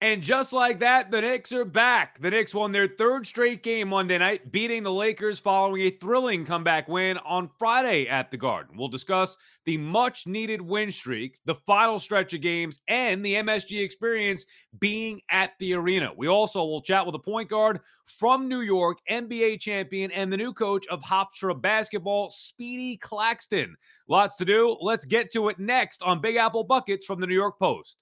And just like that, the Knicks are back. The Knicks won their third straight game Monday night, beating the Lakers following a thrilling comeback win on Friday at the Garden. We'll discuss the much needed win streak, the final stretch of games, and the MSG experience being at the arena. We also will chat with a point guard from New York, NBA champion, and the new coach of Hofstra basketball, Speedy Claxton. Lots to do. Let's get to it next on Big Apple Buckets from the New York Post.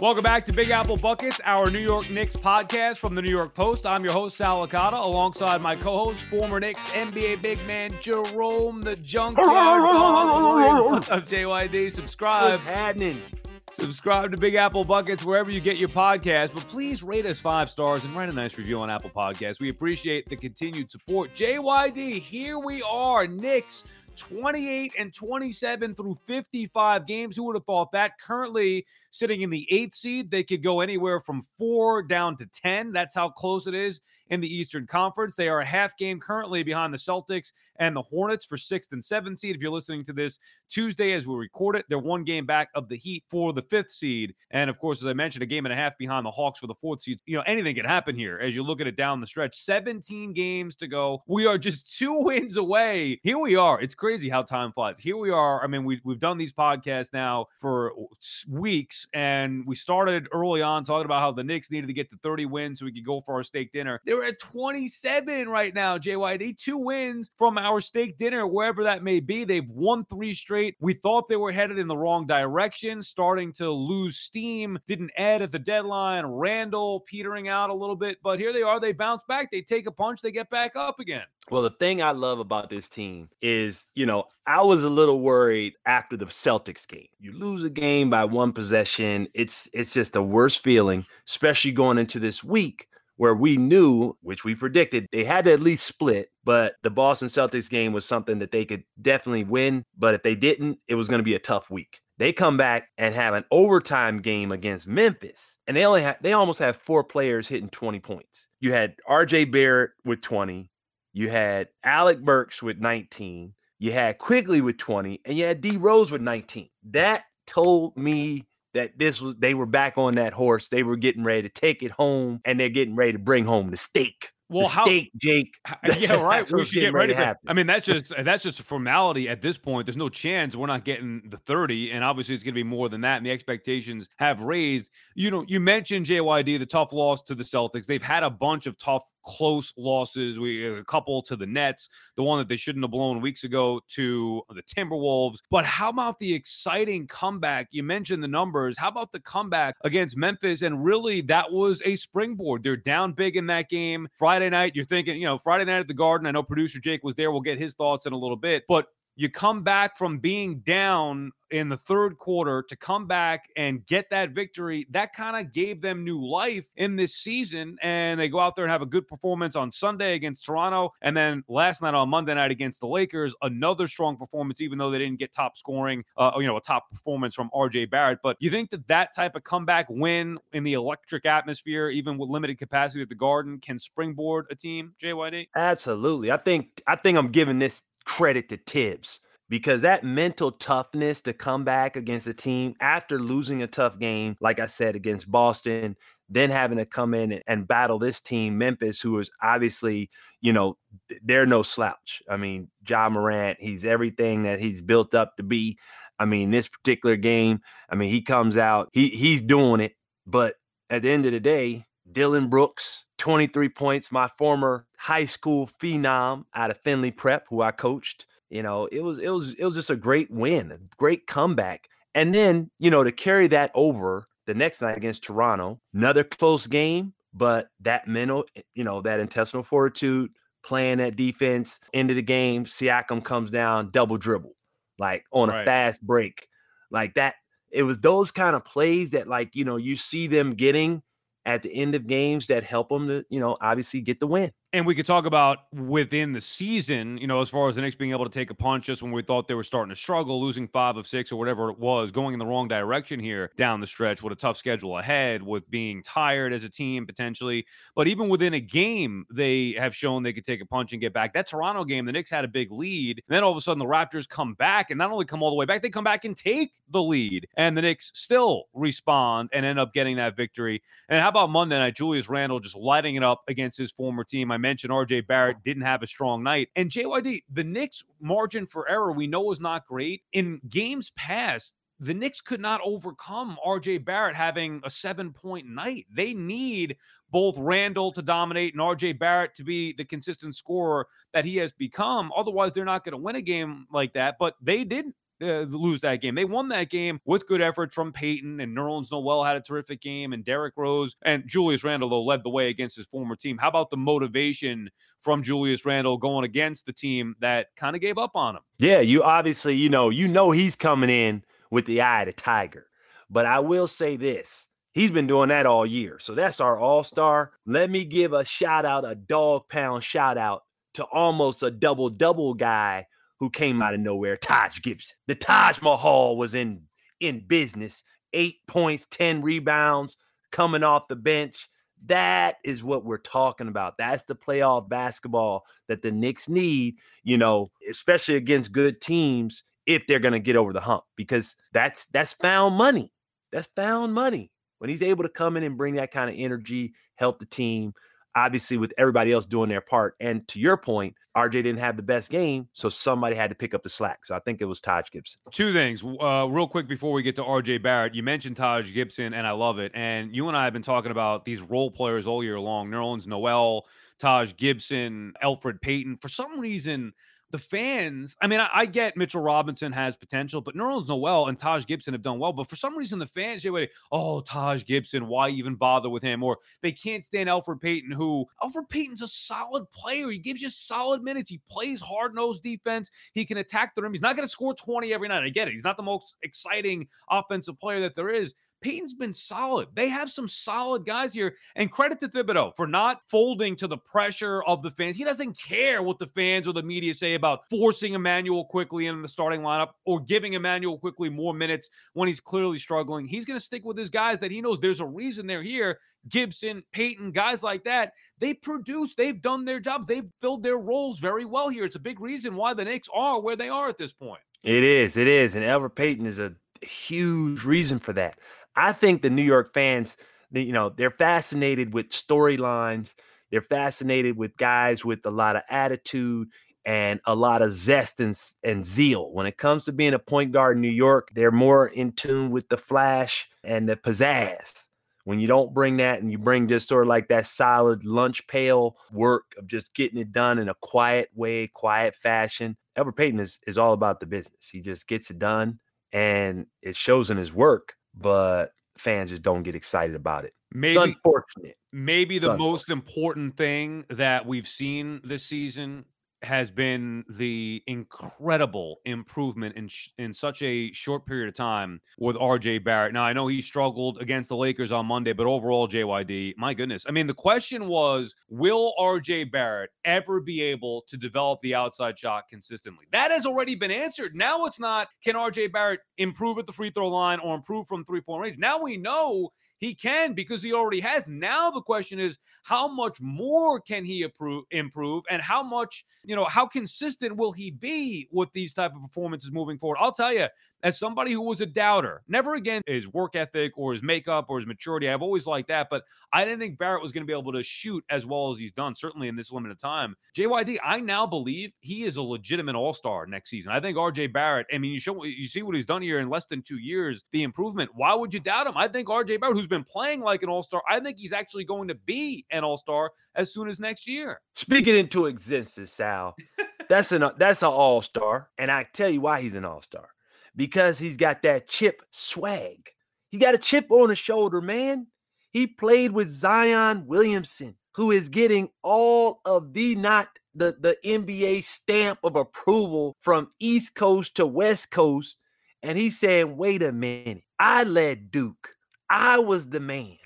Welcome back to Big Apple Buckets, our New York Knicks podcast from the New York Post. I'm your host, Sal Licata, alongside my co-host, former Knicks NBA big man Jerome the Junkyard. What's up, JYD? Subscribe. What's happening? Subscribe to Big Apple Buckets wherever you get your podcast, but please rate us five stars and write a nice review on Apple Podcasts. We appreciate the continued support. JYD, here we are, Knicks 28 and 27 through 55 games. Who would have thought that? Currently sitting in the eighth seed, they could go anywhere from four down to 10. That's how close it is in the Eastern Conference. They are a half game currently behind the Celtics and the Hornets for sixth and seventh seed. If you're listening to this Tuesday as we record it, they're one game back of the Heat for the fifth seed. And of course, as I mentioned, a game and a half behind the Hawks for the fourth seed. You know, anything can happen here as you look at it down the stretch. 17 games to go. We are just two wins away. Here we are. It's crazy how time flies. Here we are. I mean, we, we've done these podcasts now for weeks, and we started early on talking about how the Knicks needed to get to 30 wins so we could go for our steak dinner. They're at 27 right now, JYD. Two wins from our steak dinner, wherever that may be. They've won three straight. We thought they were headed in the wrong direction, starting to lose steam. Didn't add at the deadline. Randle petering out a little bit, but here they are. They bounce back. They take a punch. They get back up again. Well, the thing I love about this team is, you know, I was a little worried after the Celtics game. You lose a game by one possession. It's it's just the worst feeling, especially going into this week where we knew, which we predicted, they had to at least split. But the Boston Celtics game was something that they could definitely win. But if they didn't, it was going to be a tough week. They come back and have an overtime game against Memphis, and they only have they almost have four players hitting 20 points. You had RJ Barrett with 20, you had Alec Burks with 19, you had Quickley with 20, and you had D Rose with 19. That told me that this was they were back on that horse. They were getting ready to take it home, and they're getting ready to bring home the steak. Well, the how, steak, Jake. yeah, right. We should get ready. For, I mean, that's just uh, that's just a formality at this point. There's no chance we're not getting the 30, and obviously it's going to be more than that. And the expectations have raised. You know, you mentioned JYD, the tough loss to the Celtics. They've had a bunch of tough close losses. We uh, a couple to the Nets, the one that they shouldn't have blown weeks ago to the Timberwolves. But how about the exciting comeback? You mentioned the numbers. How about the comeback against Memphis? And really, that was a springboard. They're down big in that game. Friday night, you're thinking, you know, Friday night at the Garden. I know producer Jake was there. We'll get his thoughts in a little bit. But you come back from being down in the third quarter to come back and get that victory, that kind of gave them new life in this season. And they go out there and have a good performance on Sunday against Toronto. And then last night on Monday night against the Lakers, another strong performance, even though they didn't get top scoring, uh, you know, a top performance from RJ Barrett. But you think that that type of comeback win in the electric atmosphere, even with limited capacity at the Garden, can springboard a team, JYD? Absolutely. I think I think I'm giving this credit to Thibs because that mental toughness to come back against a team after losing a tough game, like I said, against Boston, then having to come in and battle this team, Memphis, who is obviously, you know, they're no slouch. I mean, Ja Morant, he's everything that he's built up to be. I mean, this particular game, I mean, he comes out, he he's doing it, but at the end of the day, Dillon Brooks, 23 points, my former high school phenom out of Findlay Prep, who I coached. You know, it was it was it was just a great win, a great comeback. And then, you know, to carry that over the next night against Toronto, another close game, but that mental, eh, you know, that intestinal fortitude, playing that defense, into the game, Siakam comes down, double dribble, like on a right. fast break. Like that, it was those kind of plays that, like, you know, you see them getting at the end of games that help them to, you know, obviously get the win. And we could talk about within the season, you know, as far as the Knicks being able to take a punch just when we thought they were starting to struggle, losing five of six or whatever it was, going in the wrong direction here down the stretch with a tough schedule ahead, with being tired as a team potentially. But even within a game, they have shown they could take a punch and get back. That Toronto game, the Knicks had a big lead. And then all of a sudden, the Raptors come back and not only come all the way back, they come back and take the lead. And the Knicks still respond and end up getting that victory. And how about Monday night? Julius Randle just lighting it up against his former team. I mentioned RJ Barrett didn't have a strong night. And JYD, the Knicks' margin for error we know is not great. In games past, the Knicks could not overcome RJ Barrett having a seven point night. They need both Randle to dominate and RJ Barrett to be the consistent scorer that he has become. Otherwise, they're not going to win a game like that. But they didn't uh, lose that game. They won that game with good effort from Payton and Nerlens Noel had a terrific game and Derrick Rose and Julius Randle though led the way against his former team. How about the motivation from Julius Randle going against the team that kind of gave up on him? Yeah, you obviously, you know, you know he's coming in with the eye of the tiger. But I will say this. He's been doing that all year. So that's our all-star. Let me give a shout out, a dog pound shout out to almost a double double guy who came out of nowhere, Taj Gibson. The Taj Mahal was in in business. Eight points, 10 rebounds, coming off the bench. That is what we're talking about. That's the playoff basketball that the Knicks need, you know, especially against good teams if they're going to get over the hump because that's that's found money. That's found money. When he's able to come in and bring that kind of energy, help the team, obviously with everybody else doing their part. And to your point, RJ didn't have the best game, so somebody had to pick up the slack. So I think it was Taj Gibson. Two things, uh, real quick before we get to RJ Barrett. You mentioned Taj Gibson, and I love it. And you and I have been talking about these role players all year long: Nerlens Noel, Taj Gibson, Elfrid Payton. For some reason, the fans, I mean, I, I, get Mitchell Robinson has potential, but Nerlens Noel and Taj Gibson have done well. But for some reason, the fans they say, oh, Taj Gibson, why even bother with him? Or they can't stand Elfrid Payton, who Elfrid Payton's a solid player. He gives you solid minutes. He plays hard nosed defense. He can attack the rim. He's not going to score 20 every night. I get it. He's not the most exciting offensive player that there is, Payton's been solid. They have some solid guys here. And credit to Thibodeau for not folding to the pressure of the fans. He doesn't care what the fans or the media say about forcing Immanuel Quickley in the starting lineup or giving Immanuel Quickley more minutes when he's clearly struggling. He's going to stick with his guys that he knows there's a reason they're here. Gibson, Payton, guys like that. They produce, they've done their jobs, they've filled their roles very well here. It's a big reason why the Knicks are where they are at this point. It is. It is. And Elfrid Payton is a huge reason for that. I think the New York fans, you know, they're fascinated with storylines. They're fascinated with guys with a lot of attitude and a lot of zest and, and zeal. When it comes to being a point guard in New York, they're more in tune with the flash and the pizzazz. When you don't bring that and you bring just sort of like that solid lunch pail work of just getting it done in a quiet way, quiet fashion, Elfrid Payton is, is all about the business. He just gets it done and it shows in his work but fans just don't get excited about it. Maybe, it's unfortunate. Maybe the most important thing that we've seen this season has been the incredible improvement in sh- in such a short period of time with RJ Barrett. Now I know he struggled against the Lakers on Monday, but overall JYD, my goodness. I mean, the question was, will RJ Barrett ever be able to develop the outside shot consistently? That has already been answered. Now it's not can RJ Barrett improve at the free throw line or improve from three-point range. Now we know he can because he already has. Now the question is, how much more can he improve, improve, and how much, you know, how consistent will he be with these type of performances moving forward? I'll tell you, as somebody who was a doubter, never again his work ethic or his makeup or his maturity. I've always liked that, but I didn't think Barrett was going to be able to shoot as well as he's done, certainly in this limited time. JYD, I now believe he is a legitimate all star next season. I think RJ Barrett, I mean, you show you see what he's done here in less than two years, the improvement. Why would you doubt him? I think RJ Barrett, who's been playing like an all star, I think he's actually going to be an all star as soon as next year. Speaking into existence, Sal. that's an that's an all star, and I tell you why he's an all star because he's got that chip swag. He got a chip on his shoulder, man. He played with Zion Williamson, who is getting all of the not the, the NBA stamp of approval from East Coast to West Coast. And he's saying, wait a minute, I led Duke. I was the man.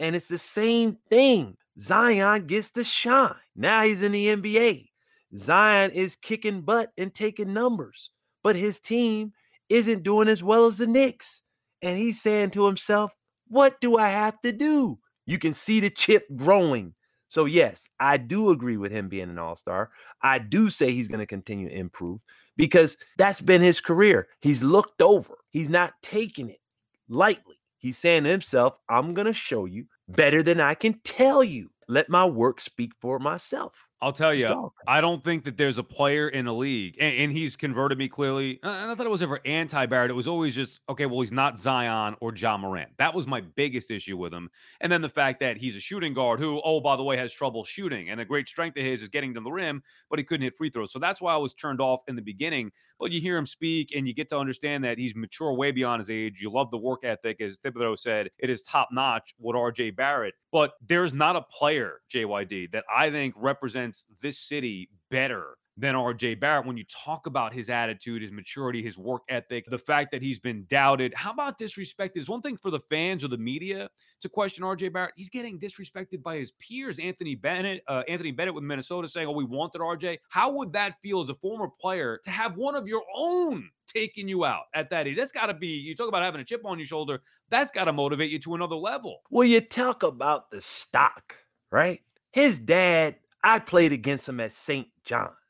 And it's the same thing Zion gets to shine. Now he's in the NBA. Zion is kicking butt and taking numbers, but his team isn't doing as well as the Knicks. And he's saying to himself, What do I have to do? You can see the chip growing. So, yes, I do agree with him being an all star. I do say he's going to continue to improve because that's been his career. He's looked over, he's not taking it lightly. He's saying to himself, I'm going to show you better than I can tell you. Let my work speak for myself. I'll tell you, I don't think that there's a player in the league, and, and he's converted me clearly. Uh, and I thought it was ever anti Barrett. It was always just, okay, well, he's not Zion or Ja Morant. That was my biggest issue with him. And then the fact that he's a shooting guard who, oh, by the way, has trouble shooting. And a great strength of his is getting to the rim, but he couldn't hit free throws. So that's why I was turned off in the beginning. But you hear him speak, and you get to understand that he's mature way beyond his age. You love the work ethic. As Thibodeau said, it is top notch with RJ Barrett. But there's not a player, JYD, that I think represents this city better than RJ Barrett when you talk about his attitude, his maturity, his work ethic, the fact that he's been doubted. How about disrespected? It's one thing for the fans or the media to question RJ Barrett. He's getting disrespected by his peers. Anthony Bennett, uh, Anthony Bennett with Minnesota saying, "Oh, we wanted RJ." How would that feel as a former player to have one of your own taking you out at that age? That's got to be. You talk about having a chip on your shoulder. That's got to motivate you to another level. Well, you talk about the stock, right? His dad. I played against him at St. John's.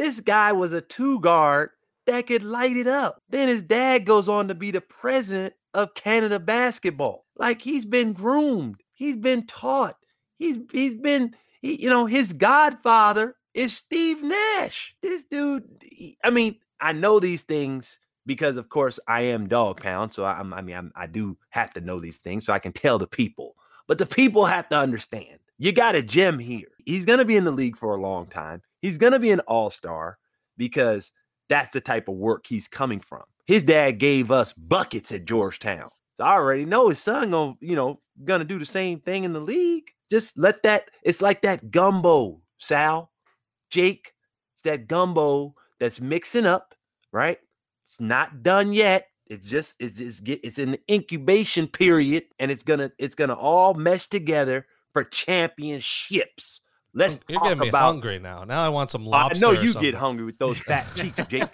This guy was a two guard that could light it up. Then his dad goes on to be the president of Canada basketball. Like he's been groomed, he's been taught, he's he's been, he, you know, his godfather is Steve Nash. This dude, I mean, I know these things because, of course, I am Dog Pound, so I'm, I mean, I'm, I do have to know these things so I can tell the people. But the people have to understand. You got a gem here. He's going to be in the league for a long time. He's going to be an all star because that's the type of work he's coming from. His dad gave us buckets at Georgetown. So I already know his son gonna, you know, gonna do the same thing in the league. Just let that. It's like that gumbo, Sal, Jake. It's that gumbo that's mixing up, right? It's not done yet. It's just it's just get it's in the incubation period, and it's gonna it's gonna all mesh together for championships. Let's You're getting me about, hungry now. Now I want some lobster. I know you get hungry with those fat cheeks, Jake.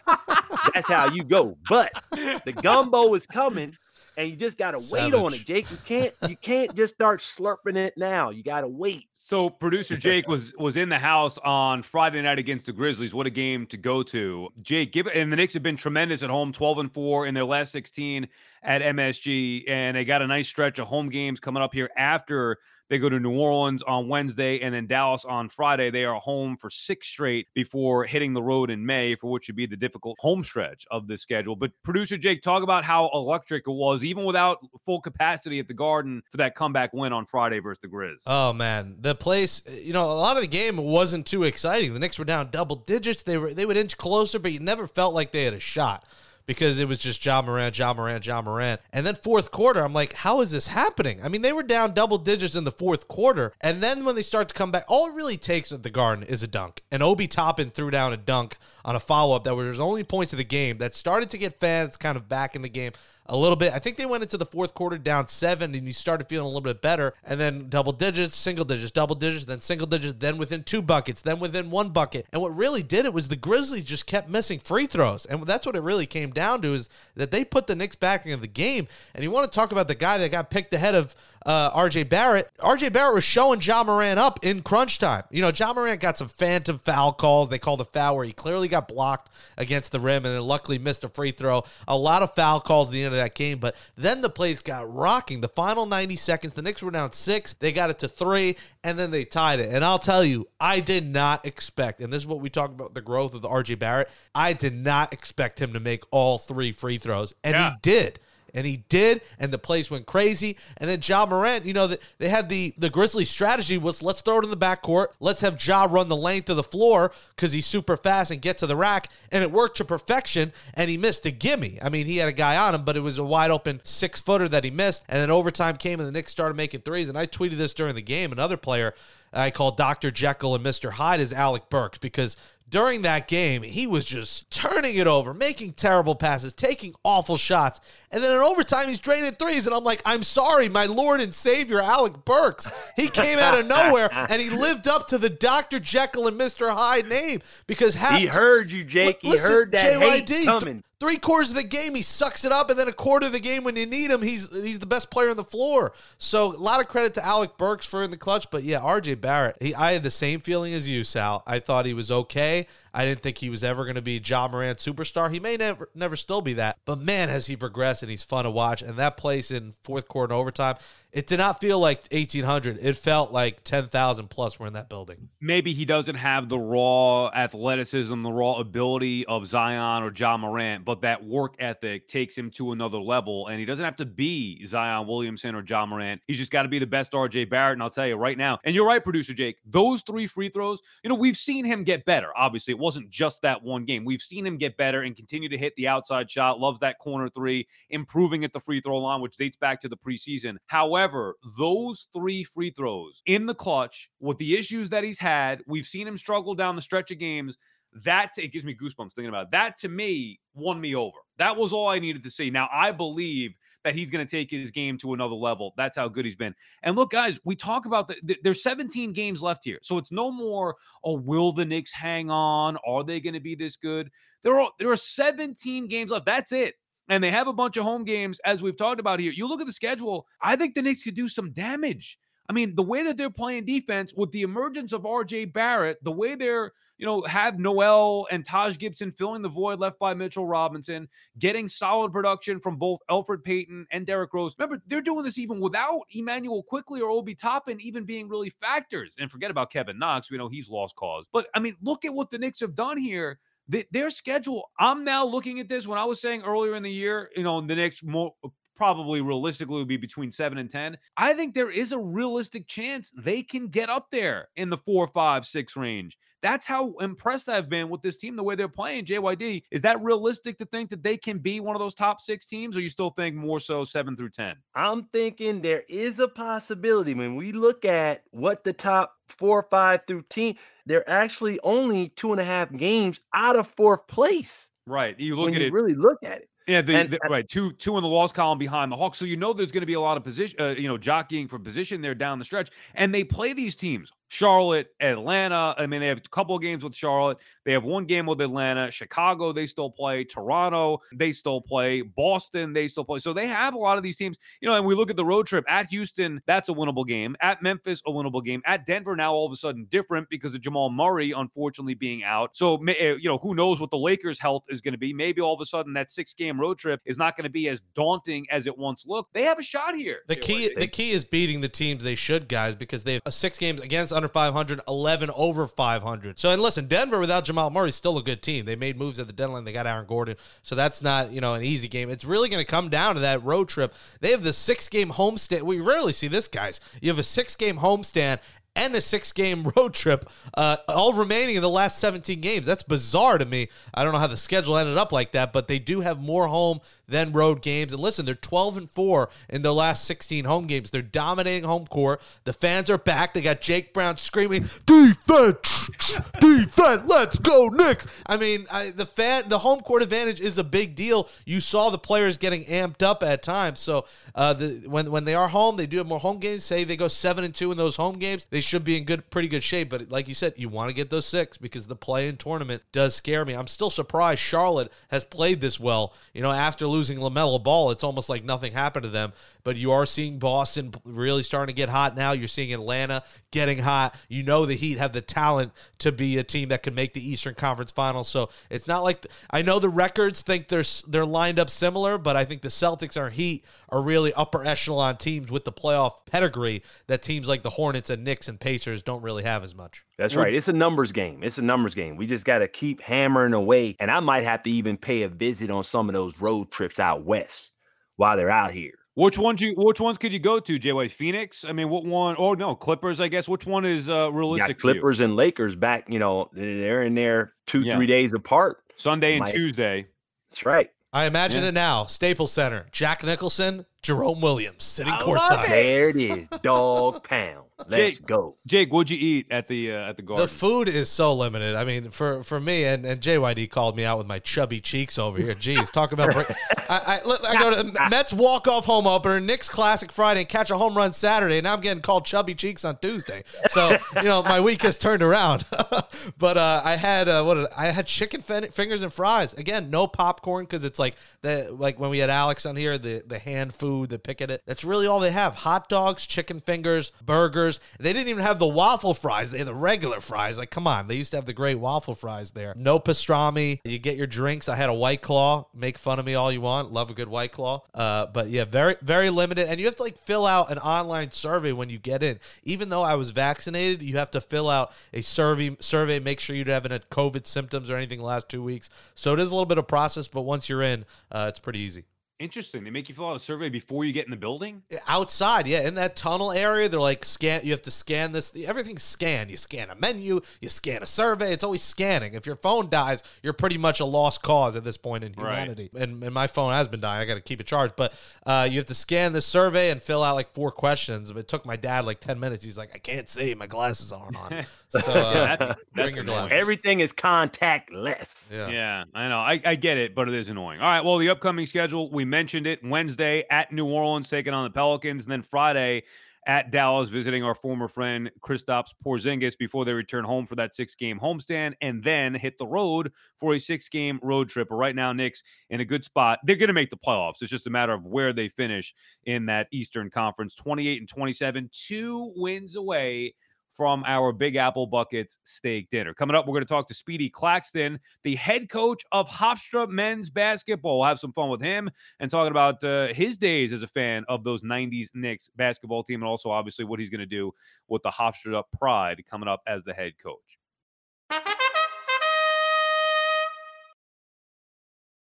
That's how you go. But the gumbo is coming, and you just gotta wait on it, Jake. You can't you can't just start slurping it now. You gotta wait. So producer Jake was was in the house on Friday night against the Grizzlies. What a game to go to. Jake, give and the Knicks have been tremendous at home, 12 and 4 in their last 16 at MSG. And they got a nice stretch of home games coming up here after they go to New Orleans on Wednesday and then Dallas on Friday. They are home for six straight before hitting the road in May for what should be the difficult home stretch of the schedule. But producer Jake, talk about how electric it was, even without full capacity at the Garden for that comeback win on Friday versus the Grizz. Oh man, the place. You know, a lot of the game wasn't too exciting. The Knicks were down double digits. They were they would inch closer, but you never felt like they had a shot because it was just Ja Morant, Ja Morant, Ja Morant. And then fourth quarter, I'm like, how is this happening? I mean, they were down double digits in the fourth quarter. And then when they start to come back, all it really takes at the Garden is a dunk. And Obi Toppin threw down a dunk on a follow up that was his only points of the game that started to get fans kind of back in the game a little bit. I think they went into the fourth quarter down seven, and you started feeling a little bit better. And then double digits, single digits, double digits, then single digits, then within two buckets, then within one bucket. And what really did it was the Grizzlies just kept missing free throws, and that's what it really came down to is that they put the Knicks back into the game. And you want to talk about the guy that got picked ahead of uh, RJ Barrett. RJ Barrett was showing Ja Morant up in crunch time. You know, Ja Morant got some phantom foul calls. They called a foul where he clearly got blocked against the rim and then luckily missed a free throw. A lot of foul calls at the end of that game, but then the place got rocking. The final 90 seconds, the Knicks were down six. They got it to three, and then they tied it. And I'll tell you, I did not expect, and this is what we talk about the growth of the RJ Barrett. I did not expect him to make all three free throws, and yeah. he did and he did, and the place went crazy. And then Ja Morant, you know, they had the the Grizzlies strategy was let's throw it in the backcourt, let's have Ja run the length of the floor because he's super fast and get to the rack, and it worked to perfection. And he missed a gimme. I mean, he had a guy on him, but it was a wide open six footer that he missed. And then overtime came, and the Knicks started making threes. And I tweeted this during the game. Another player I call Dr. Jekyll and Mr. Hyde is Alec Burks because during that game, he was just turning it over, making terrible passes, taking awful shots. And then in overtime, he's draining threes. And I'm like, I'm sorry, my Lord and Savior, Alec Burks. He came out of nowhere and he lived up to the Dr. Jekyll and Mr. Hyde name because half, he heard you, Jake. He Listen, heard that JYD, hate coming. Three quarters of the game, he sucks it up, and then a quarter of the game, when you need him, he's he's the best player on the floor. So a lot of credit to Alec Burks for in the clutch, but yeah, RJ Barrett, he, I had the same feeling as you, Sal. I thought he was okay. I didn't think he was ever going to be Ja Morant superstar. He may never never still be that, but man, has he progressed, and he's fun to watch. And that place in fourth quarter and overtime, it did not feel like 1800 it felt like 10,000 plus were in that building. Maybe he doesn't have the raw athleticism the raw ability of Zion or Ja Morant but that work ethic takes him to another level. And he doesn't have to be Zion Williamson or Ja Morant. He's just got to be the best RJ Barrett. And I'll tell you right now and you're right producer Jake those three free throws you know we've seen him get better obviously. It wasn't just that one game we've seen him get better and continue to hit the outside shot loves that corner three improving at the free throw line which dates back to the preseason however those three free throws in the clutch with the issues that he's had, we've seen him struggle down the stretch of games. That it gives me goosebumps thinking about it. that. To me, won me over. That was all I needed to see. Now I believe that he's going to take his game to another level. That's how good he's been. And look, guys, we talk about the, there's 17 games left here, so it's no more. Oh, will the Knicks hang on? Are they going to be this good? There are there are 17 games left. That's it and they have a bunch of home games, as we've talked about here. You look at the schedule, I think the Knicks could do some damage. I mean, the way that they're playing defense with the emergence of RJ Barrett, the way they're, you know, have Noel and Taj Gibson filling the void left by Mitchell Robinson, getting solid production from both Elfrid Payton and Derrick Rose. Remember, they're doing this even without Immanuel Quickley or Obi Toppin even being really factors. And forget about Kevin Knox. We know he's lost cause. But I mean, look at what the Knicks have done here the, their schedule. I'm now looking at this when I was saying earlier in the year, you know, the next more probably realistically would be between seven and 10. I think there is a realistic chance they can get up there in the four, five, six range. That's how impressed I've been with this team, the way they're playing. JYD, is that realistic to think that they can be one of those top six teams, or you still think more so seven through 10? I'm thinking there is a possibility when we look at what the top four, five through 10, they're actually only two and a half games out of fourth place. Right. You look at you it. Really look at it. Yeah, the, and, the, right. Two two in the loss column behind the Hawks. So you know there's going to be a lot of position, uh, you know, jockeying for position there down the stretch. And they play these teams Charlotte, Atlanta. I mean, they have a couple of games with Charlotte. They have one game with Atlanta. Chicago, they still play. Toronto, they still play. Boston, they still play. So they have a lot of these teams. You know, and we look at the road trip at Houston, that's a winnable game. At Memphis, a winnable game. At Denver, now all of a sudden different because of Jamal Murray, unfortunately, being out. So, eh, you know, who knows what the Lakers' health is going to be. Maybe all of a sudden that six game road trip is not going to be as daunting as it once looked. They have a shot here. The key, the key is beating the teams they should, guys, because they have six games against under 500, 11 over 500. So, and listen, Denver without Jamal Murray is still a good team. They made moves at the deadline. They got Aaron Gordon. So that's not, you know, an easy game. It's really going to come down to that road trip. They have the six game homestand. We rarely see this, guys. You have a six game homestand and a six game road trip, uh, all remaining in the last 17 games. That's bizarre to me. I don't know how the schedule ended up like that, but they do have more home than road games. And listen, they're 12 and 4 in their last 16 home games. They're dominating home court. The fans are back. They got Jake Brown screaming, defense, defense, let's go, Knicks. I mean, I, the fan, the home court advantage is a big deal. You saw the players getting amped up at times. So uh, the, when when they are home, they do have more home games. Say they go seven and two in those home games, they should be in good, pretty good shape. But like you said, you want to get those six because the play-in tournament does scare me. I'm still surprised Charlotte has played this well. You know, after losing LaMelo Ball, it's almost like nothing happened to them. But you are seeing Boston really starting to get hot now. You're seeing Atlanta getting hot. You know the Heat have the talent to be a team that can make the Eastern Conference Finals. So it's not like I know the records think they're they're lined up similar, but I think the Celtics are Heat are really upper echelon teams with the playoff pedigree that teams like the Hornets and Knicks and Pacers don't really have as much. That's right. It's a numbers game. It's a numbers game. We just got to keep hammering away. And I might have to even pay a visit on some of those road trips out west while they're out here. Which ones you? Which ones could you go to, JY? Phoenix? I mean, what one? Oh no, Clippers. I guess. Which one is uh, realistic? Clippers and Lakers back. You know, they're in there two, yeah. three days apart. Sunday and Tuesday. That's right. I imagine yeah. it now. Staples Center. Jack Nicholson, Jerome Williams sitting I courtside. it. There it is, dog pound. Let's Jake, go. Jake, what'd you eat at the uh, at the garden? The food is so limited. I mean, for for me and, and JYD called me out with my chubby cheeks over here. Jeez, talk about. Break. I, I I go to Mets walk off home opener, Knicks classic Friday, and catch a home run Saturday, and now I'm getting called chubby cheeks on Tuesday. So you know my week has turned around. but uh, I had uh, what I had chicken fin- fingers and fries. Again, no popcorn because it's like the like when we had Alex on here, the the hand food, the pick at it. That's really all they have: hot dogs, chicken fingers, burgers. They didn't even have the waffle fries. They had the regular fries. Like, come on, they used to have the great waffle fries there. No pastrami. You get your drinks. I had a white claw. Make fun of me all you want. Love a good white claw. Uh, but yeah, very very limited. And you have to like fill out an online survey when you get in. Even though I was vaccinated, you have to fill out a survey. Survey. Make sure you haven't had COVID symptoms or anything the last two weeks. So it is a little bit of process, but once you're in, uh, it's pretty easy. Interesting. They make you fill out a survey before you get in the building. outside yeah in that tunnel area they're like scan you have to scan this everything's scanned you scan a menu you scan a survey it's always scanning if your phone dies you're pretty much a lost cause at this point in Right. humanity and, and my phone has been dying i gotta keep it charged but uh, you have to scan this survey and fill out like four questions it took my dad like 10 minutes he's like i can't see my glasses aren't on so uh, That's- that's bring your glasses Everything is contactless. yeah. Yeah, I know. I, I get it, but it is annoying. All right. Well, the upcoming schedule, we mentioned it Wednesday at New Orleans, taking on the Pelicans, and then Friday at Dallas, visiting our former friend Kristaps Porzingis before they return home for that six game homestand, and then hit the road for a six game road trip. But right now, Knicks in a good spot. They're going to make the playoffs. It's just a matter of where they finish in that Eastern Conference 28 and 27, two wins away from our Big Apple Buckets steak dinner. Coming up, we're going to talk to Speedy Claxton, the head coach of Hofstra men's basketball. We'll have some fun with him and talking about uh, his days as a fan of those 90s Knicks basketball team and also obviously what he's going to do with the Hofstra Pride coming up as the head coach.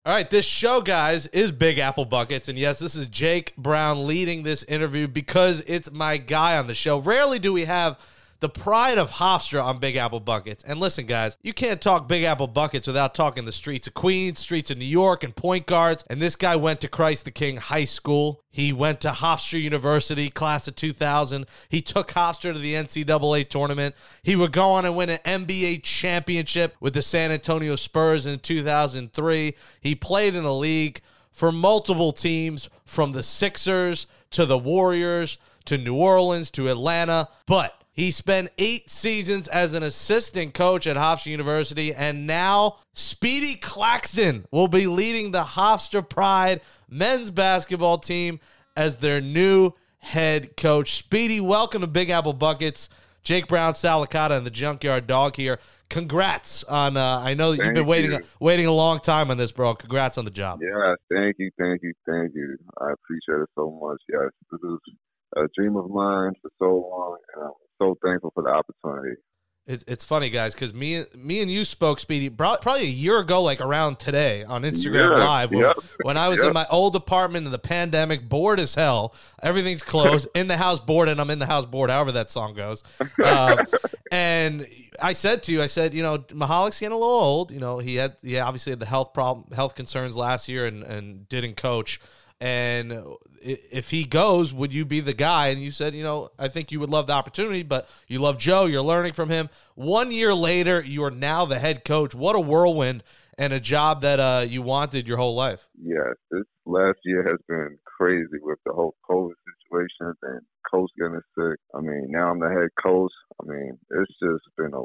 All right, this show, guys, is Big Apple Buckets. And yes, this is Jake Brown leading this interview because it's my guy on the show. Rarely do we have the pride of Hofstra on Big Apple Buckets. And listen, guys, you can't talk Big Apple Buckets without talking the streets of Queens, streets of New York, and point guards. And this guy went to Christ the King High School. He went to Hofstra University, class of 2000. He took Hofstra to the NCAA tournament. He would go on and win an NBA championship with the San Antonio Spurs in 2003. He played in the league for multiple teams from the Sixers to the Warriors to New Orleans to Atlanta. But he spent eight seasons as an assistant coach at Hofstra University, and now Speedy Claxton will be leading the Hofstra Pride men's basketball team as their new head coach. Speedy, welcome to Big Apple Buckets. Jake Brown, Sal Licata, and the Junkyard Dog here. Congrats on. Uh, I know that you've been waiting you. waiting a long time on this, bro. Congrats on the job. Yeah, thank you, thank you, thank you. I appreciate it so much. Yes, this is a dream of mine for so long, and I'm so thankful for the opportunity. It's, it's funny, guys, because me, me and you spoke, Speedy, probably a year ago, like around today on Instagram Yeah, Live, when, yep, when I was in my old apartment in the pandemic, bored as hell. Everything's closed, in the house bored, and I'm in the house bored, however that song goes. Um, and I said to you, I said, you know, Mihalich's getting a little old. You know, he had, he obviously had the health problem, health concerns last year, and and didn't coach. And if he goes, would you be the guy? And you said, you know, I think you would love the opportunity, but you love Joe. You're learning from him. One year later, you are now the head coach. What a whirlwind and a job that uh, you wanted your whole life. Yes, this last year has been crazy with the whole COVID situation and coach getting sick. I mean, now I'm the head coach. I mean, it's just been a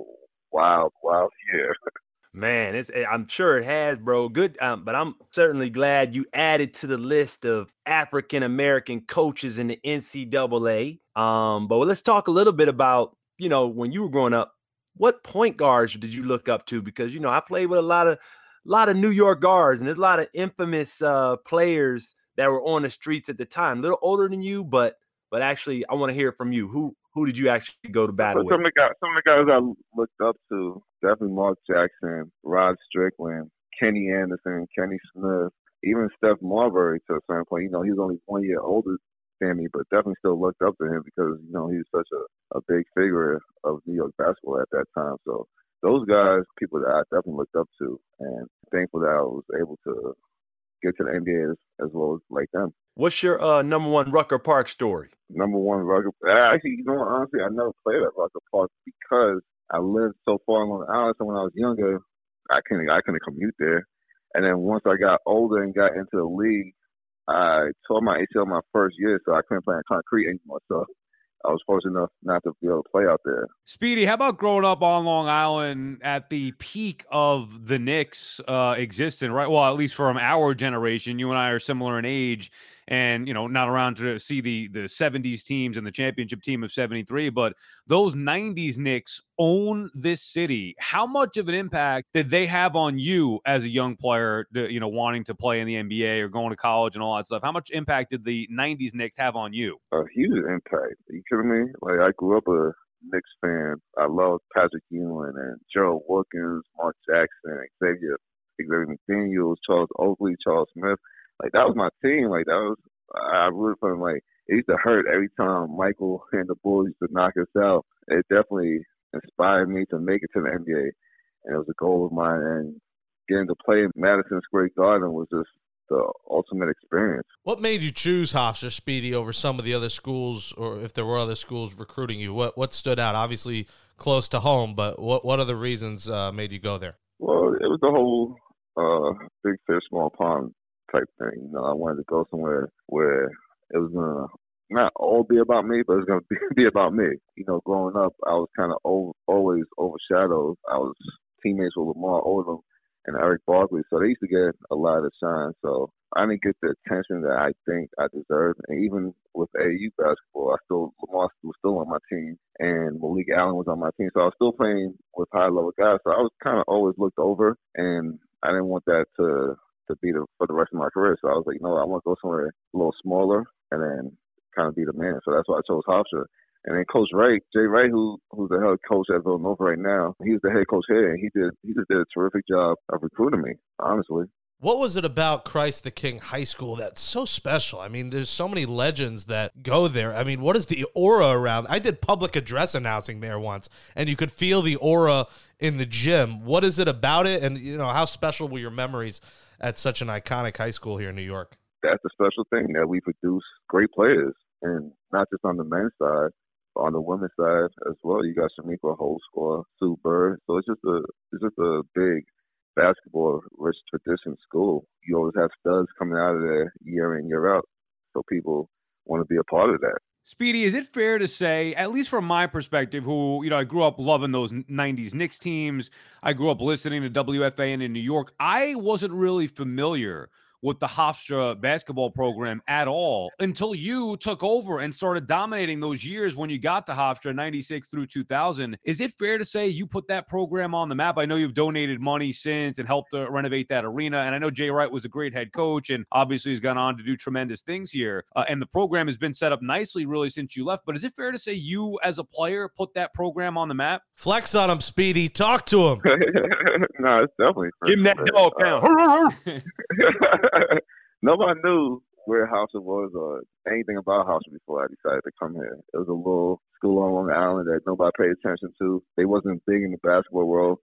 wild, wild year. Man, it's eh, I'm sure it has, bro. Good, um, but I'm certainly glad you added to the list of African American coaches in the NCAA. Um, but let's talk a little bit about you know when you were growing up. What point guards did you look up to? Because you know I played with a lot of, a lot of New York guards, and there's a lot of infamous uh, players that were on the streets at the time. A little older than you, but but actually, I want to hear from you. Who who did you actually go to battle But with? some of the guys, some of the guys I looked up to, definitely Mark Jackson, Rod Strickland, Kenny Anderson, Kenny Smith, even Steph Marbury to a certain point. You know, he was only one year older than me, but definitely still looked up to him because you know he was such a, a big figure of New York basketball at that time. So those guys, people that I definitely looked up to, and thankful that I was able to get to the NBA as, as well as like them. What's your uh, number one Rucker Park story? Number one Rucker. Actually, you know, what, honestly, I never played at Rucker Park because I lived so far on Long Island. So when I was younger, I couldn't I couldn't commute there. And then once I got older and got into the league, I tore my ACL my first year, so I couldn't play on concrete anymore. So I was fortunate enough not to be able to play out there. Speedy, how about growing up on Long Island at the peak of the Knicks uh, existence, right? Well, at least from our generation, you and I are similar in age and you know not around to see the the 70s teams and the championship team of 73 but those 90s Knicks own this city. How much of an impact did they have on you as a young player to, you know wanting to play in the NBA or going to college and all that stuff? How much impact did the 90s Knicks have on you? A huge impact. You kidding me? Like I grew up a Knicks fan. I love Patrick Ewing and Gerald Wilkins Mark Jackson Xavier Xavier McDaniels Charles Oakley Charles Smith like that was my team. Like that was I rooted for them. Like it used to hurt every time Michael and the Bulls used to knock us out. It definitely inspired me to make it to the NBA, and it was a goal of mine. And getting to play in Madison Square Garden was just the ultimate experience. What made you choose Hofstra Speedy over some of the other schools, or if there were other schools recruiting you? What what stood out? Obviously close to home, but what what other reasons uh, made you go there? Well, it was the whole uh, big fish, small pond type thing. You know, I wanted to go somewhere where it was gonna not all be about me, but it's gonna be, be about me. You know, growing up, I was kind of always overshadowed. I was teammates with Lamar Odom and Erick Barkley, so they used to get a lot of shine. So I didn't get the attention that I think I deserved. And even with AU basketball, I still Lamar was still on my team, and Malik Allen was on my team, so I was still playing with high level guys. So I was kind of always looked over, and I didn't want that to to be the for the rest of my career. So I was like, know, I want to go somewhere a little smaller and then kind of be the man. So that's why I chose Hofstra. And then Coach Wright, Jay Wright, who who's the head coach at Villanova right now, he's the head coach here, and he did he just did a terrific job of recruiting me. Honestly. What was it about Christ the King High School that's so special? I mean, there's so many legends that go there. I mean, what is the aura around? I did public address announcing there once, and you could feel the aura in the gym. What is it about it? And you know, how special were your memories at such an iconic high school here in New York. That's a special thing that we produce great players, and not just on the men's side, but on the women's side as well. You got Chamique Holdsclaw, Sue Bird. So it's just a it's just a big basketball rich tradition school. You always have studs coming out of there year in year out, so people want to be a part of that. Speedy, is it fair to say, at least from my perspective, who, you know, I grew up loving those 90s Knicks teams, I grew up listening to WFAN in New York, I wasn't really familiar with the Hofstra basketball program at all until you took over and started dominating those years when you got to Hofstra 96 through 2000. Is it fair to say you put that program on the map? I know you've donated money since and helped to renovate that arena. And I know Jay Wright was a great head coach and obviously he's gone on to do tremendous things here. Uh, and the program has been set up nicely really since you left. But is it fair to say you as a player put that program on the map? Flex on him, Speedy. Talk to him. no, it's definitely. Give him that dog pound. Nobody knew where Hofstra was or anything about Hofstra before I decided to come here. It was a little school on Long Island that nobody paid attention to. They wasn't big in the basketball world.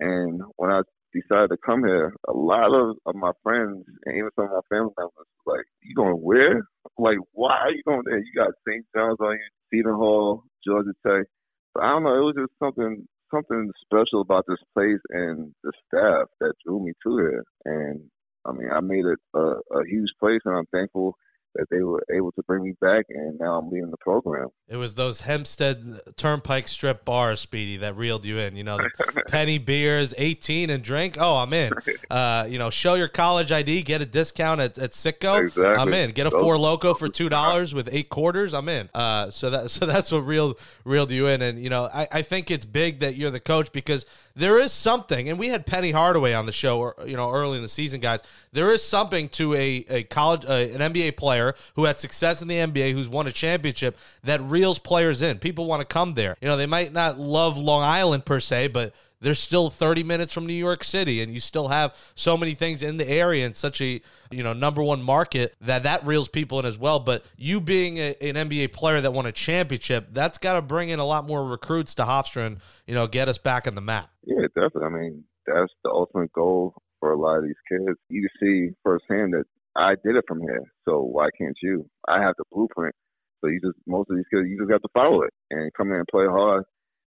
And when I decided to come here, a lot of, of my friends and even some of my family members were like, You going where? Like, why are you going there? You got St. John's on you, Seton Hall, Georgia Tech. But I don't know, it was just something something special about this place and the staff that drew me to here. And I mean, I made it a, a huge place, and I'm thankful that they were able to bring me back, and now I'm leading the program. It was those Hempstead Turnpike Strip bars, Speedy, that reeled you in. You know, the penny beers, 18 and drink. Oh, I'm in. Uh, you know, show your college ID, get a discount at, at Citgo. Exactly. I'm in. Get a Four Loco for two dollars with eight quarters. I'm in. Uh, so that so that's what reeled reeled you in. And you know, I, I think it's big that you're the coach because there is something, and we had Penny Hardaway on the show, you know, early in the season, guys. There is something to a, a college, uh, an NBA player who had success in the NBA, who's won a championship, that reels players in. People want to come there. You know, they might not love Long Island per se, but they're still 30 minutes from New York City, and you still have so many things in the area and such a you know number one market that that reels people in as well. But you being a, an NBA player that won a championship, that's got to bring in a lot more recruits to Hofstra and you know get us back on the map. Yeah, definitely. I mean, that's the ultimate goal for a lot of these kids. You see firsthand that I did it from here, so why can't you? I have the blueprint. So you just most of these kids, you just got to follow it and come in and play hard.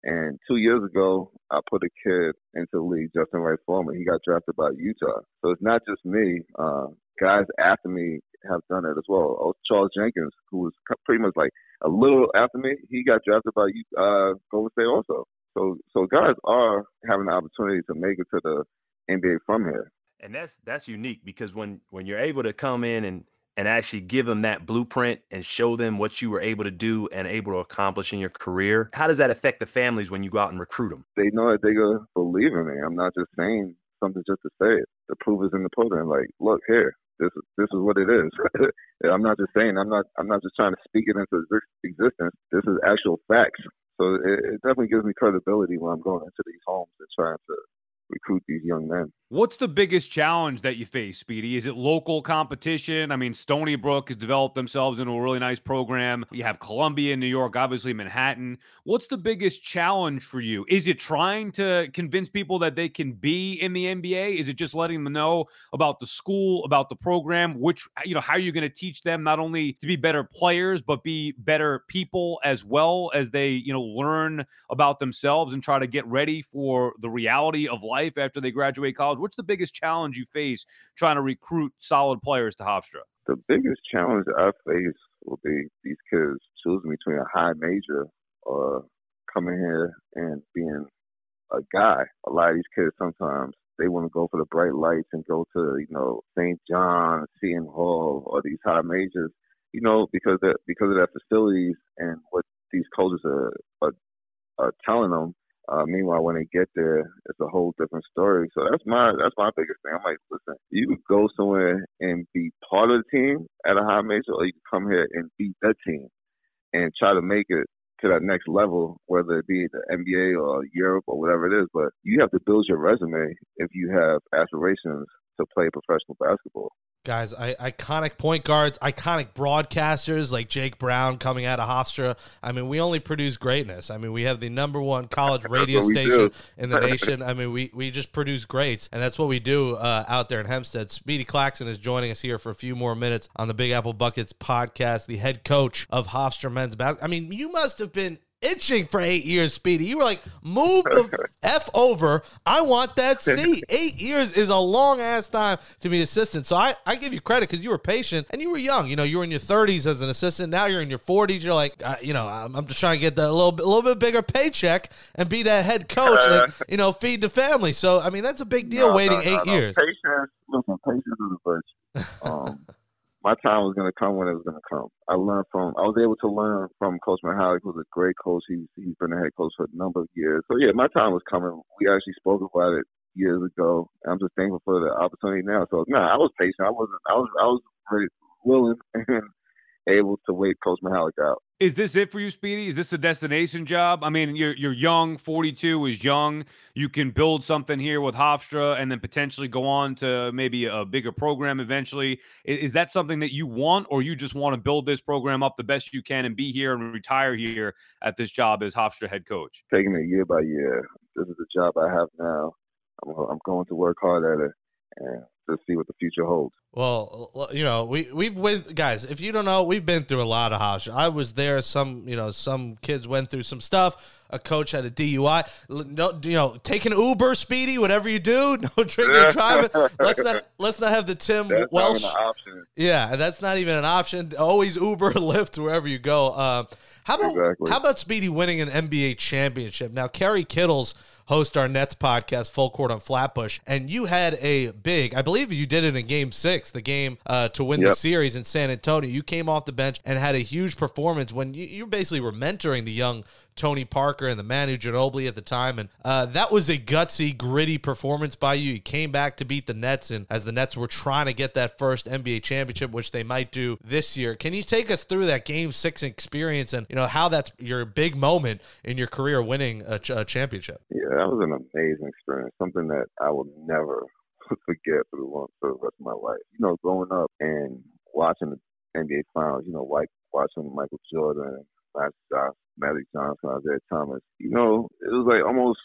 And two years ago, I put a kid into the league, Justin Wright Foreman. He got drafted by Utah. So it's not just me. Uh, guys after me have done it as well. Oh, Charles Jenkins, who was pretty much like a little after me, he got drafted by uh, Golden State also. So so guys are having the opportunity to make it to the NBA from here. And that's that's unique because when when you're able to come in and and actually give them that blueprint and show them what you were able to do and able to accomplish in your career, how does that affect the families when you go out and recruit them? They know that they're gonna believe in me. I'm not just saying something just to say it. The proof is in the pudding. Like, look here, this is this is what it is. I'm not just saying. I'm not. I'm not just trying to speak it into existence. This is actual facts. So it, it definitely gives me credibility when I'm going into these homes and trying to recruit these young men. What's the biggest challenge that you face, Speedy? Is it local competition? I mean, Stony Brook has developed themselves into a really nice program. You have Columbia in New York, obviously Manhattan. What's the biggest challenge for you? Is it trying to convince people that they can be in the NBA? Is it just letting them know about the school, about the program, which, you know, how are you going to teach them not only to be better players, but be better people as well as they, you know, learn about themselves and try to get ready for the reality of life after they graduate college? What's the biggest challenge you face trying to recruit solid players to Hofstra? The biggest challenge I face will be these kids choosing between a high major or coming here and being a guy. A lot of these kids sometimes they want to go for the bright lights and go to you know St. John, Seton Hall, or these high majors. You know because of, because of their facilities and what these coaches are, are, are telling them uh, meanwhile, when they get there, it's a whole different story. So that's my that's my biggest thing. I'm like, listen, you can go somewhere and be part of the team at a high major, or you can come here and beat that team and try to make it to that next level, whether it be the NBA or Europe or whatever it is. But you have to build your resume if you have aspirations to play professional basketball guys, I, iconic point guards, iconic broadcasters like Jake Brown coming out of Hofstra. I mean, we only produce greatness. I mean, we have the number one college radio station in the nation. I mean, we, we just produce greats, and that's what we do uh, out there in Hempstead. Speedy Claxton is joining us here for a few more minutes on the Big Apple Buckets podcast, the head coach of Hofstra men's basketball. I mean, you must have been itching for eight years, Speedy. You were like, move the F over. I want that seat. Eight years is a long ass time to be an assistant. So I, I give you credit because you were patient and you were young. You know, you were in your 30s as an assistant. Now you're in your 40s. You're like, uh, you know, I'm, I'm, just trying to get the, a little bit, little bit bigger paycheck and be that head coach and, you know, feed the family. So, I mean, that's a big deal no, waiting no, eight no, years. Patience, listen, patience is a virtue. Um, my time was to come when it was to come. I learned from, I was able to learn from Coach Mihalich, who's a great coach. He's, he's been a head coach for a number of years. So, yeah, my time was coming. We actually spoke about it years ago. I'm just thankful for the opportunity now. So, no, nah, I was patient. I wasn't, I was, I was ready, willing and able to wait Coach Mihalich out. Is this it for you, Speedy? Is this a destination job? I mean, you're you're young. Forty two is young. You can build something here with Hofstra, and then potentially go on to maybe a bigger program eventually. Is, is that something that you want, or you just want to build this program up the best you can and be here and retire here at this job as Hofstra head coach? Taking it year by year. This is the job I have now. I'm, I'm going to work hard at it and to see what the future holds. Well, you know, we we've with guys. If you don't know, we've been through a lot of house. I was there. Some you know, some kids went through some stuff. A coach had a DUI. No, you know, taking Uber, Speedy, whatever you do, no drinking driving. Let's not let's not have the Tim that's Welsh. option. Yeah, that's not even an option. Always Uber, Lyft, wherever you go. Uh, how about exactly. how about Speedy winning an NBA championship? Now, Kerry Kittles host our Nets podcast, Full Court on Flatbush, and you had a big, I believe you did it in game six, the game uh, to win yep. the series in San Antonio. You came off the bench and had a huge performance when you, you basically were mentoring the young Tony Parker and the Manu Ginobili at the time. And uh, that was a gutsy, gritty performance by you. You came back to beat the Nets, and as the Nets were trying to get that first NBA championship, which they might do this year. Can you take us through that Game Six experience and you know how that's your big moment in your career, winning a, ch- a championship? Yeah, that was an amazing experience. Something that I will never forget for the long for the rest of my life. You know, growing up and watching the NBA Finals. You know, like watching Michael Jordan, Magic Johnson, Isiah Thomas. You know, it was like almost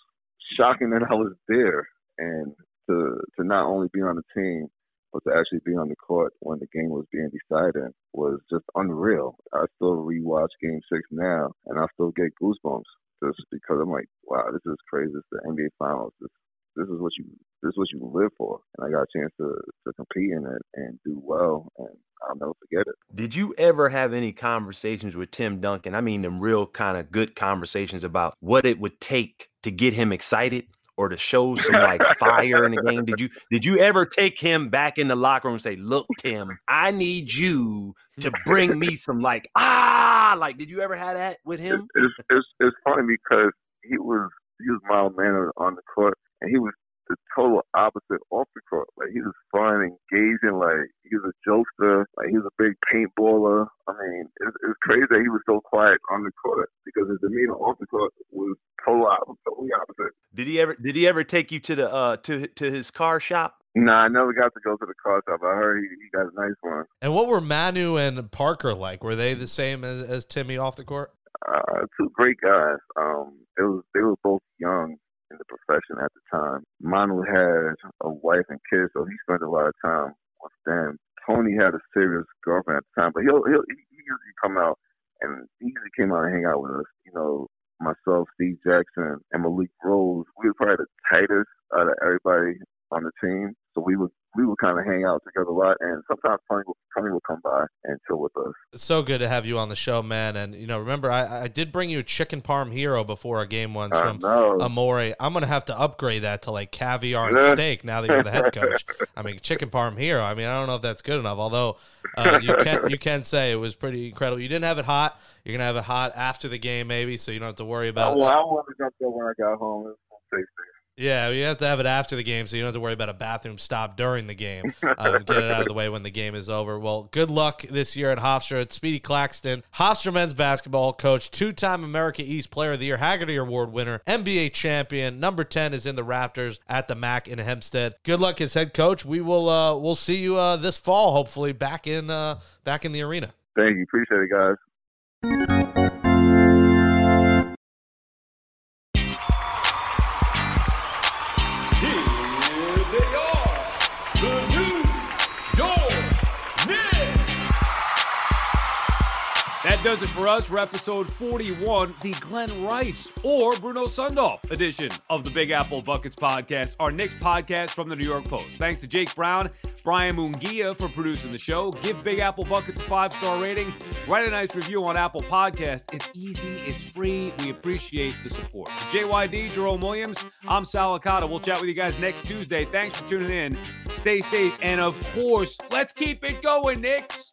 shocking that I was there and to to not only be on the team but to actually be on the court when the game was being decided was just unreal. I still rewatch Game Six now, and I still get goosebumps just because I'm like, wow, this is crazy. It's the NBA Finals. This this is what you this is what you live for. And I got a chance to to compete in it and do well, and I'll never forget it. Did you ever have any conversations with Tim Duncan? I mean, them real kind of good conversations about what it would take to get him excited or to show some like fire in the game? Did you did you ever take him back in the locker room and say, "Look, Tim, I need you to bring me some like ah"? Like, did you ever have that with him? It's it's, it's funny because he was he was mild mannered on the court, and he was the total opposite off the court. Like he was fun, engaging, like he was a jokester, like he was a big paintballer. I mean, it's, it's crazy that he was so quiet on the court because his demeanor off the court was total opposite, totally opposite. Did he ever did he ever take you to the uh to to his car shop? Nah, I never got to go to the car shop. I heard he, he got a nice one. And what were Manu and Parker like? Were they the same as, as Timmy off the court? Uh, two great guys. Um, it was they were both young in the profession at the time. Manu had a wife and kids, so he spent a lot of time with them. Tony had a serious girlfriend at the time, but he'll he'll he usually come out and he usually came out and hang out with us. You know, myself, Steve Jackson, and Malik Rose. We were probably the tightest out of everybody on the team. So we would we would kind of hang out together a lot, and sometimes Tony would, Tony would come by and chill with us. It's so good to have you on the show, man. And you know, remember, I, I did bring you a chicken parm hero before a game once from Amore. I'm gonna have to upgrade that to like caviar and steak now that you're the head coach. I mean, chicken parm hero. I mean, I don't know if that's good enough. Although uh, you can you can say it was pretty incredible. You didn't have it hot. You're gonna have it hot after the game, maybe, so you don't have to worry about. Well, I wanted to go when I got home. It's yeah, you have to have it after the game, so you don't have to worry about a bathroom stop during the game. Um, get it out of the way when the game is over. Well, good luck this year at Hofstra. It's Speedy Claxton, Hofstra men's basketball coach, two-time America East Player of the Year, Haggerty Award winner, NBA champion. Number ten is in the Raptors at the MAC in Hempstead. Good luck as head coach. We will uh, we'll see you uh, this fall, hopefully back in uh, back in the arena. Thank you, appreciate it, guys. Does it for us for episode 41, the Glenn Rice or Bruno Sundov edition of the Big Apple Buckets podcast, our Knicks podcast from the New York Post. Thanks to Jake Brown, Brian Mungia for producing the show. Give Big Apple Buckets five star rating. Write a nice review on Apple Podcasts. It's easy, it's free. We appreciate the support. For JYD, Jerome Williams, I'm Sal Licata. We'll chat with you guys next Tuesday. Thanks for tuning in. Stay safe. And of course, let's keep it going, Knicks.